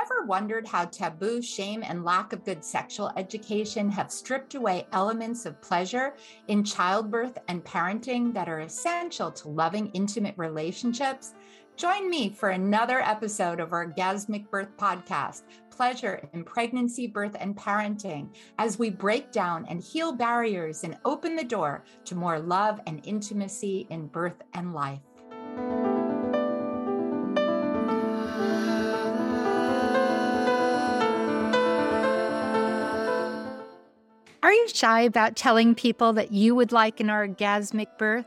ever wondered how taboo, shame, and lack of good sexual education have stripped away elements of pleasure in childbirth and parenting that are essential to loving, intimate relationships? Join me for another episode of our Orgasmic Birth Podcast Pleasure in Pregnancy, Birth, and Parenting as we break down and heal barriers and open the door to more love and intimacy in birth and life. Are you shy about telling people that you would like an orgasmic birth?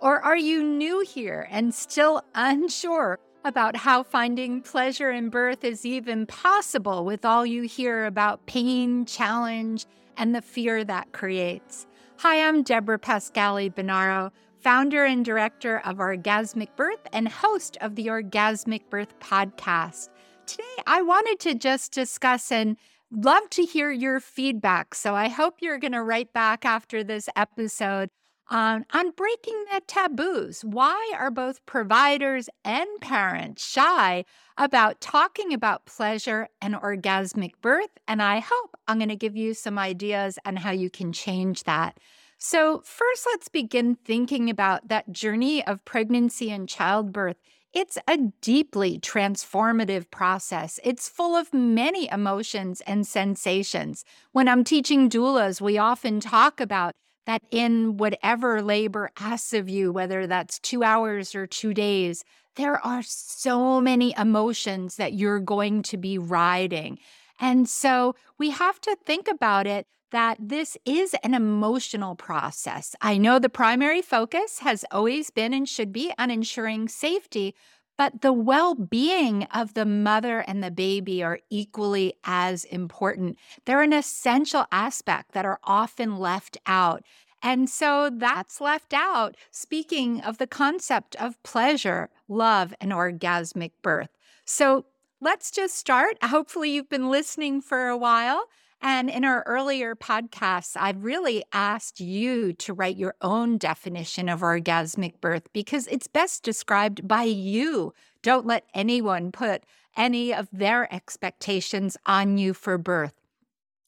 Or are you new here and still unsure about how finding pleasure in birth is even possible with all you hear about pain, challenge, and the fear that creates? Hi, I'm Debra Pascali-Bonaro, founder and director of Orgasmic Birth and host of the Orgasmic Birth podcast. Today, I wanted to just discuss and love to hear your feedback. So I hope you're going to write back after this episode on, on breaking the taboos. Why are both providers and parents shy about talking about pleasure and orgasmic birth? And I hope I'm going to give you some ideas on how you can change that. So, first, let's begin thinking about that journey of pregnancy and childbirth it's a deeply transformative process. It's full of many emotions and sensations. When I'm teaching doulas, we often talk about that in whatever labor asks of you, whether that's two hours or two days, there are so many emotions that you're going to be riding. And so we have to think about it that this is an emotional process. I know the primary focus has always been and should be on ensuring safety, but the well being of the mother and the baby are equally as important. They're an essential aspect that are often left out. And so that's left out, speaking of the concept of pleasure, love, and orgasmic birth. So let's just start. Hopefully, you've been listening for a while. And in our earlier podcasts, I've really asked you to write your own definition of orgasmic birth because it's best described by you. Don't let anyone put any of their expectations on you for birth.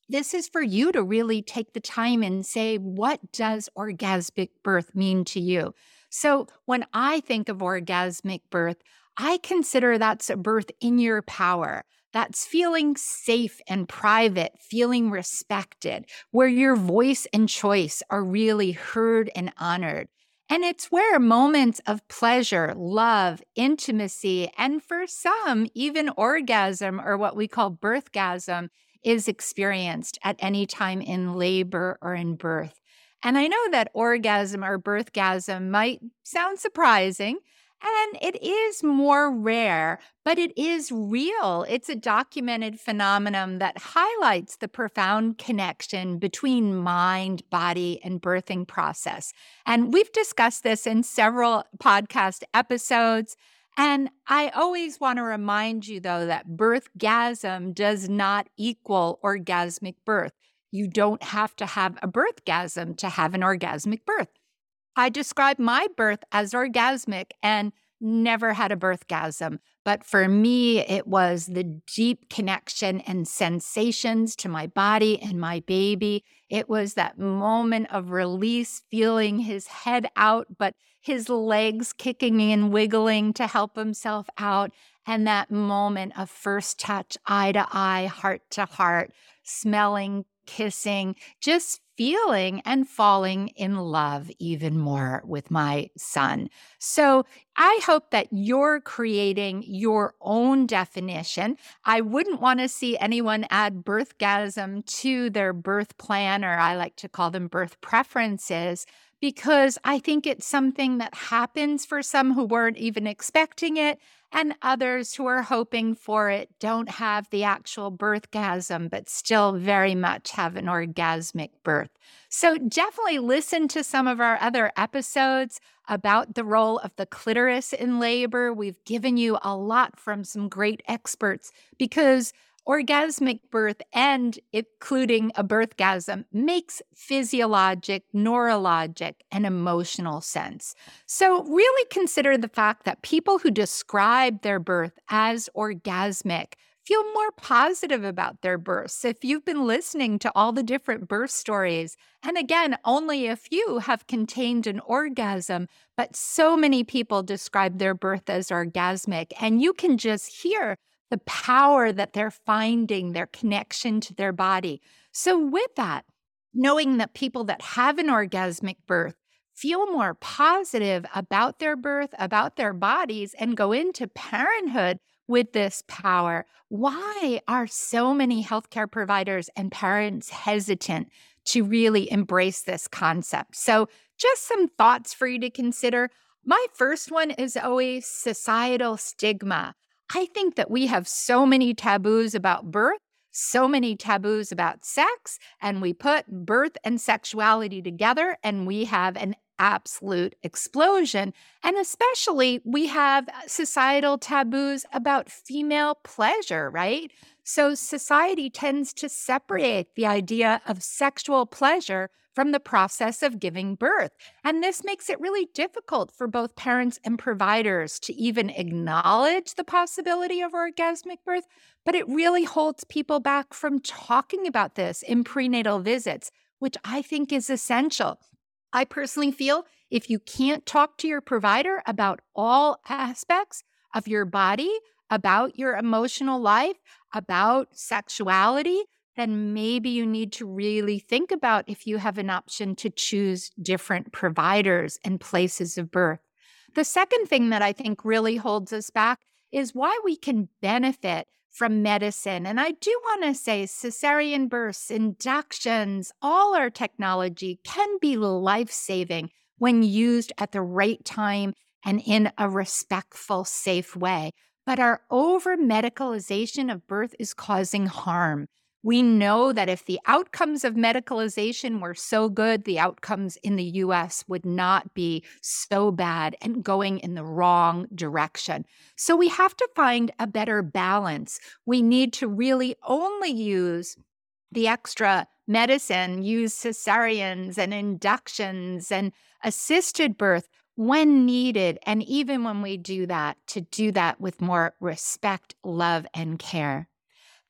This is for you to really take the time and say, what does orgasmic birth mean to you? So when I think of orgasmic birth, I consider that's a birth in your power. That's feeling safe and private, feeling respected, where your voice and choice are really heard and honored. And it's where moments of pleasure, love, intimacy, and for some, even orgasm or what we call birthgasm is experienced at any time in labor or in birth. And I know that orgasm or birthgasm might sound surprising, and it is more rare, but it is real. It's a documented phenomenon that highlights the profound connection between mind, body, and birthing process. And we've discussed this in several podcast episodes. And I always want to remind you, though, that birthgasm does not equal orgasmic birth. You don't have to have a birthgasm to have an orgasmic birth. I describe my birth as orgasmic and never had a birthgasm. But for me, it was the deep connection and sensations to my body and my baby. It was that moment of release, feeling his head out, but his legs kicking and wiggling to help himself out. And that moment of first touch, eye to eye, heart to heart, smelling, kissing, just feeling and falling in love even more with my son. So I hope that you're creating your own definition. I wouldn't want to see anyone add birthgasm to their birth plan, or I like to call them birth preferences because I think it's something that happens for some who weren't even expecting it, and others who are hoping for it don't have the actual birthgasm, but still very much have an orgasmic birth. So definitely listen to some of our other episodes about the role of the clitoris in labor. We've given you a lot from some great experts because orgasmic birth and including a birthgasm makes physiologic, neurologic, and emotional sense. So, really consider the fact that people who describe their birth as orgasmic feel more positive about their births. If you've been listening to all the different birth stories, and again, only a few have contained an orgasm, but so many people describe their birth as orgasmic. And you can just hear the power that they're finding, their connection to their body. So, with that, knowing that people that have an orgasmic birth feel more positive about their birth, about their bodies, and go into parenthood with this power. Why are so many healthcare providers and parents hesitant to really embrace this concept? So, just some thoughts for you to consider. My first one is always societal stigma. I think that we have so many taboos about birth, so many taboos about sex, and we put birth and sexuality together, and we have an absolute explosion. And especially, we have uh, societal taboos about female pleasure, right? So, society tends to separate the idea of sexual pleasure from the process of giving birth. And this makes it really difficult for both parents and providers to even acknowledge the possibility of orgasmic birth, but it really holds people back from talking about this in prenatal visits, which I think is essential. I personally feel if you can't talk to your provider about all aspects of your body, about your emotional life, about sexuality, then maybe you need to really think about if you have an option to choose different providers and places of birth. The second thing that I think really holds us back is why we can benefit from medicine. And I do want to say cesarean births, inductions, all our technology can be life saving when used at the right time and in a respectful, safe way. But our over medicalization of birth is causing harm. We know that if the outcomes of medicalization were so good, the outcomes in the US would not be so bad and going in the wrong direction. So we have to find a better balance. We need to really only use the extra medicine, use cesareans and inductions and assisted birth when needed. And even when we do that, to do that with more respect, love, and care.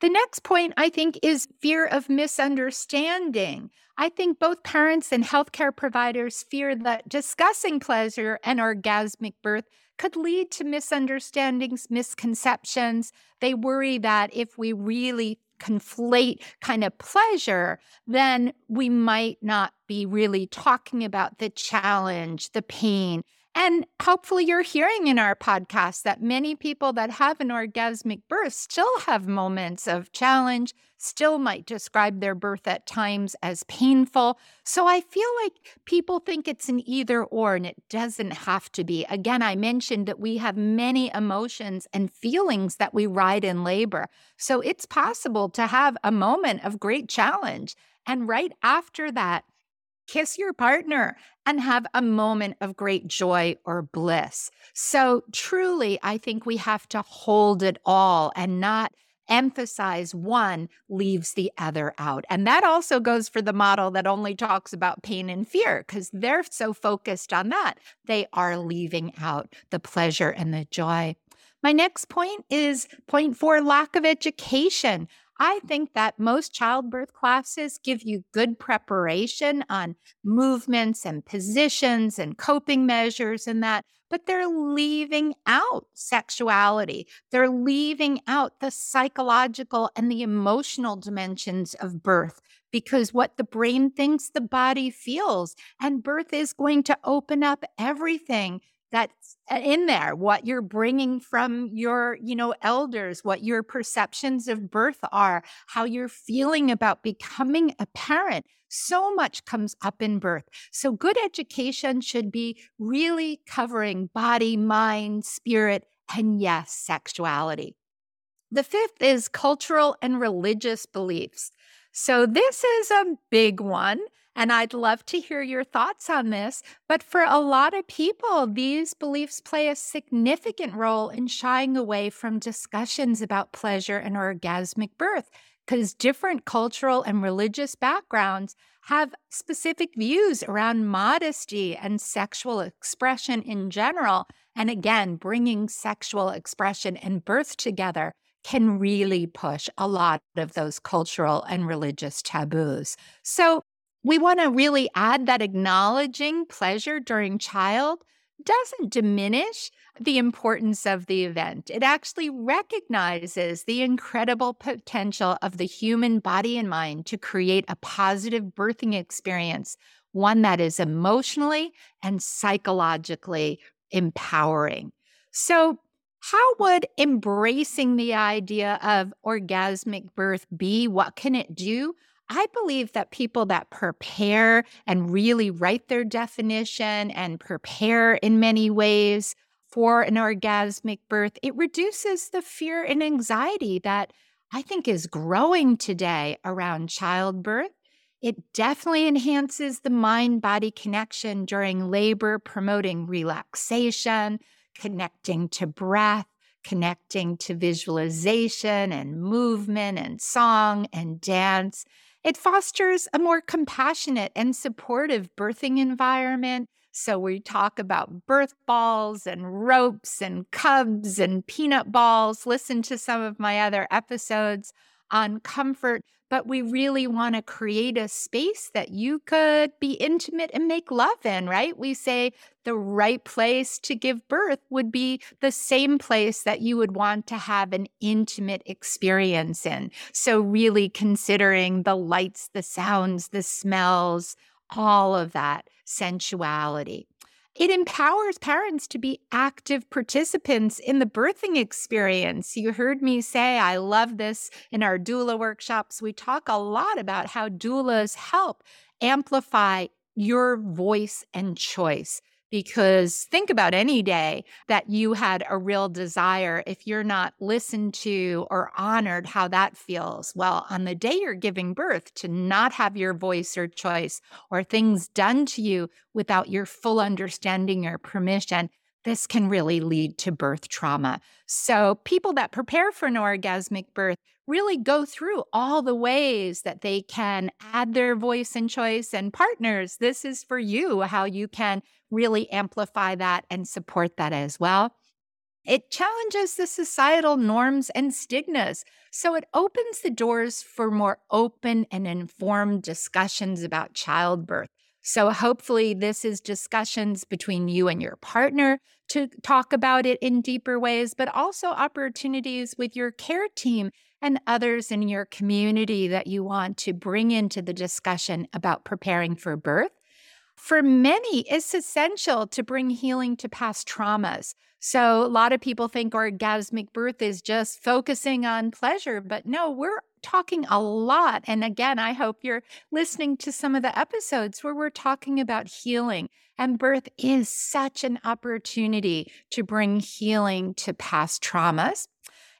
The next point, I think, is fear of misunderstanding. I think both parents and healthcare providers fear that discussing pleasure and orgasmic birth could lead to misunderstandings, misconceptions. They worry that if we really conflate kind of pleasure, then we might not be really talking about the challenge, the pain, and hopefully, you're hearing in our podcast that many people that have an orgasmic birth still have moments of challenge, still might describe their birth at times as painful. So I feel like people think it's an either or, and it doesn't have to be. Again, I mentioned that we have many emotions and feelings that we ride in labor. So it's possible to have a moment of great challenge. And right after that, kiss your partner and have a moment of great joy or bliss. So, truly, I think we have to hold it all and not emphasize one leaves the other out. And that also goes for the model that only talks about pain and fear because they're so focused on that. They are leaving out the pleasure and the joy. My next point is point four lack of education. I think that most childbirth classes give you good preparation on movements and positions and coping measures and that, but they're leaving out sexuality. They're leaving out the psychological and the emotional dimensions of birth because what the brain thinks the body feels. And birth is going to open up everything that's uh, in there what you're bringing from your you know elders what your perceptions of birth are how you're feeling about becoming a parent. So much comes up in birth. So good education should be really covering body mind spirit and yes sexuality. The fifth is cultural and religious beliefs so this is a big one and I'd love to hear your thoughts on this. But for a lot of people, these beliefs play a significant role in shying away from discussions about pleasure and orgasmic birth because different cultural and religious backgrounds have specific views around modesty and sexual expression in general. And again, bringing sexual expression and birth together can really push a lot of those cultural and religious taboos. So, we want to really add that acknowledging pleasure during child doesn't diminish the importance of the event. It actually recognizes the incredible potential of the human body and mind to create a positive birthing experience, one that is emotionally and psychologically empowering. So, how would embracing the idea of orgasmic birth be? What can it do? I believe that people that prepare and really write their definition and prepare in many ways for an orgasmic birth, it reduces the fear and anxiety that I think is growing today around childbirth. It definitely enhances the mind body connection during labor, promoting relaxation, connecting to breath, connecting to visualization and movement and song and dance. It fosters a more compassionate and supportive birthing environment. So, we talk about birth balls and ropes and cubs and peanut balls. Listen to some of my other episodes on comfort but we really want to create a space that you could be intimate and make love in, right? We say the right place to give birth would be the same place that you would want to have an intimate experience in. So, really considering the lights, the sounds, the smells, all of that sensuality. It empowers parents to be active participants in the birthing experience. You heard me say, I love this in our doula workshops. We talk a lot about how doulas help amplify your voice and choice. Because think about any day that you had a real desire, if you're not listened to or honored, how that feels. Well, on the day you're giving birth, to not have your voice or choice or things done to you without your full understanding or permission, this can really lead to birth trauma. So, people that prepare for an orgasmic birth really go through all the ways that they can add their voice and choice. And partners, this is for you how you can really amplify that and support that as well. It challenges the societal norms and stigmas. So it opens the doors for more open and informed discussions about childbirth. So, hopefully, this is discussions between you and your partner to talk about it in deeper ways, but also opportunities with your care team and others in your community that you want to bring into the discussion about preparing for birth. For many, it's essential to bring healing to past traumas. So, a lot of people think orgasmic birth is just focusing on pleasure, but no, we're talking a lot. And again, I hope you're listening to some of the episodes where we're talking about healing. And birth is such an opportunity to bring healing to past traumas.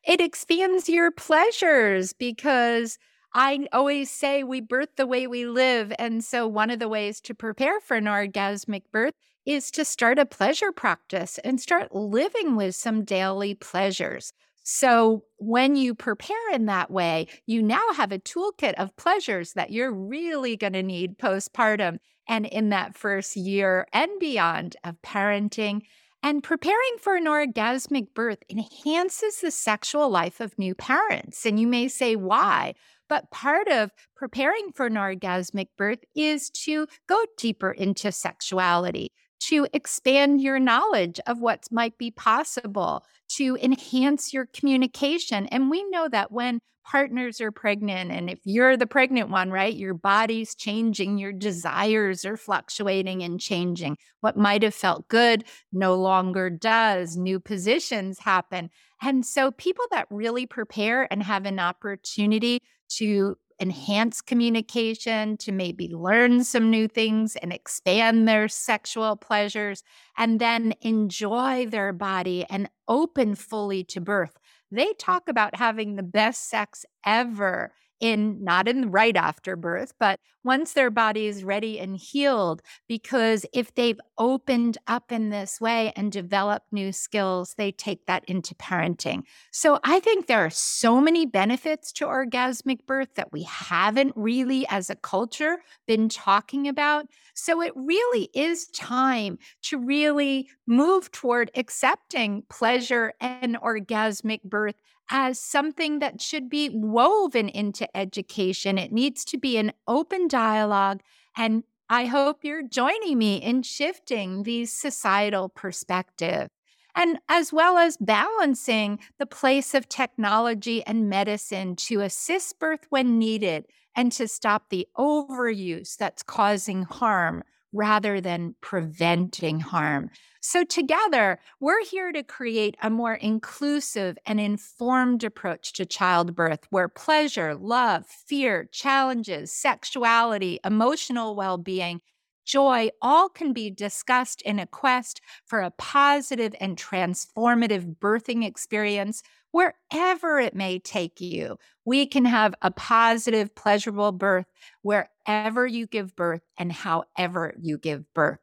It expands your pleasures because I always say we birth the way we live. And so, one of the ways to prepare for an orgasmic birth is to start a pleasure practice and start living with some daily pleasures. So, when you prepare in that way, you now have a toolkit of pleasures that you're really going to need postpartum and in that first year and beyond of parenting. And preparing for an orgasmic birth enhances the sexual life of new parents. And you may say, why? But part of preparing for an orgasmic birth is to go deeper into sexuality, to expand your knowledge of what might be possible, to enhance your communication. And we know that when partners are pregnant, and if you're the pregnant one, right, your body's changing, your desires are fluctuating and changing. What might have felt good no longer does, new positions happen. And so, people that really prepare and have an opportunity to enhance communication, to maybe learn some new things and expand their sexual pleasures, and then enjoy their body and open fully to birth. They talk about having the best sex ever in not in right after birth, but once their body is ready and healed. Because if they've opened up in this way and developed new skills, they take that into parenting. So I think there are so many benefits to orgasmic birth that we haven't really, as a culture, been talking about. So it really is time to really move toward accepting pleasure and orgasmic birth as something that should be woven into education. It needs to be an open dialogue. And I hope you're joining me in shifting the societal perspective and as well as balancing the place of technology and medicine to assist birth when needed and to stop the overuse that's causing harm rather than preventing harm. So, together, we're here to create a more inclusive and informed approach to childbirth where pleasure, love, fear, challenges, sexuality, emotional well being, joy all can be discussed in a quest for a positive and transformative birthing experience wherever it may take you. We can have a positive, pleasurable birth wherever you give birth and however you give birth.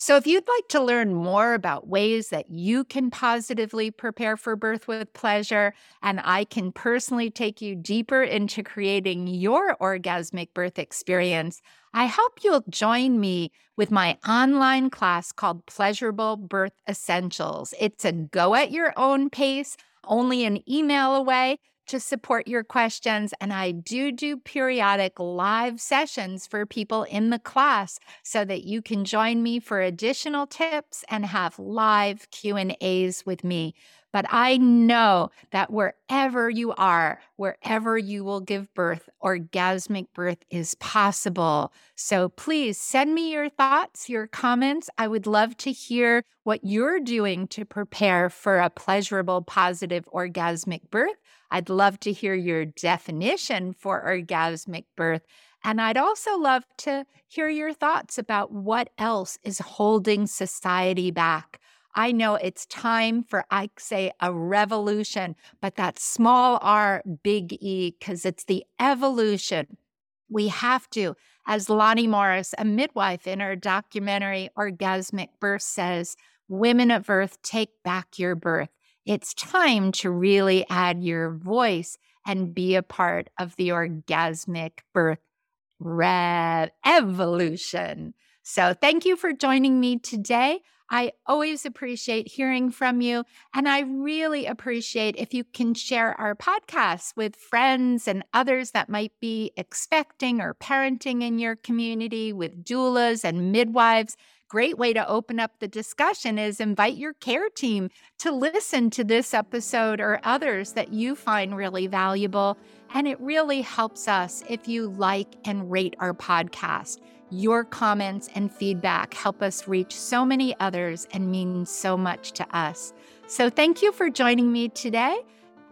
So, if you'd like to learn more about ways that you can positively prepare for birth with pleasure, and I can personally take you deeper into creating your orgasmic birth experience, I hope you'll join me with my online class called Pleasurable Birth Essentials. It's a go at your own pace, only an email away to support your questions and I do do periodic live sessions for people in the class so that you can join me for additional tips and have live Q&As with me. But I know that wherever you are, wherever you will give birth, orgasmic birth is possible. So please send me your thoughts, your comments. I would love to hear what you're doing to prepare for a pleasurable, positive orgasmic birth. I'd love to hear your definition for orgasmic birth. And I'd also love to hear your thoughts about what else is holding society back. I know it's time for, I say, a revolution, but that small r, big E, because it's the evolution. We have to, as Lonnie Morris, a midwife in her documentary Orgasmic Birth says, women of earth, take back your birth. It's time to really add your voice and be a part of the orgasmic birth rev evolution. So, thank you for joining me today. I always appreciate hearing from you. And I really appreciate if you can share our podcast with friends and others that might be expecting or parenting in your community with doulas and midwives. Great way to open up the discussion is invite your care team to listen to this episode or others that you find really valuable. And it really helps us if you like and rate our podcast. Your comments and feedback help us reach so many others and mean so much to us. So, thank you for joining me today.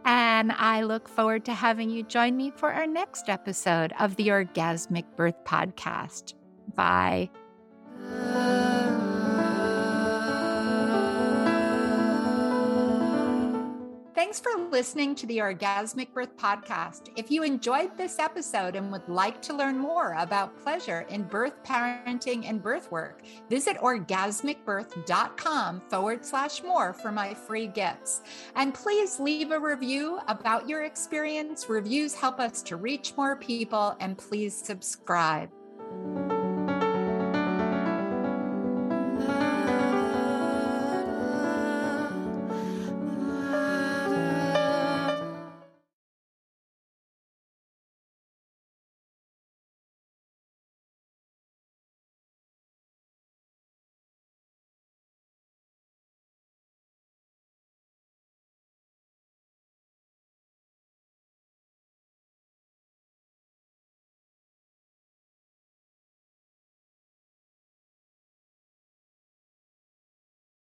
And I look forward to having you join me for our next episode of the Orgasmic Birth Podcast. Bye. Thanks for listening to the Orgasmic Birth Podcast. If you enjoyed this episode and would like to learn more about pleasure in birth, parenting, and birth work, visit orgasmicbirth.com forward slash more for my free gifts. And please leave a review about your experience. Reviews help us to reach more people, and please subscribe.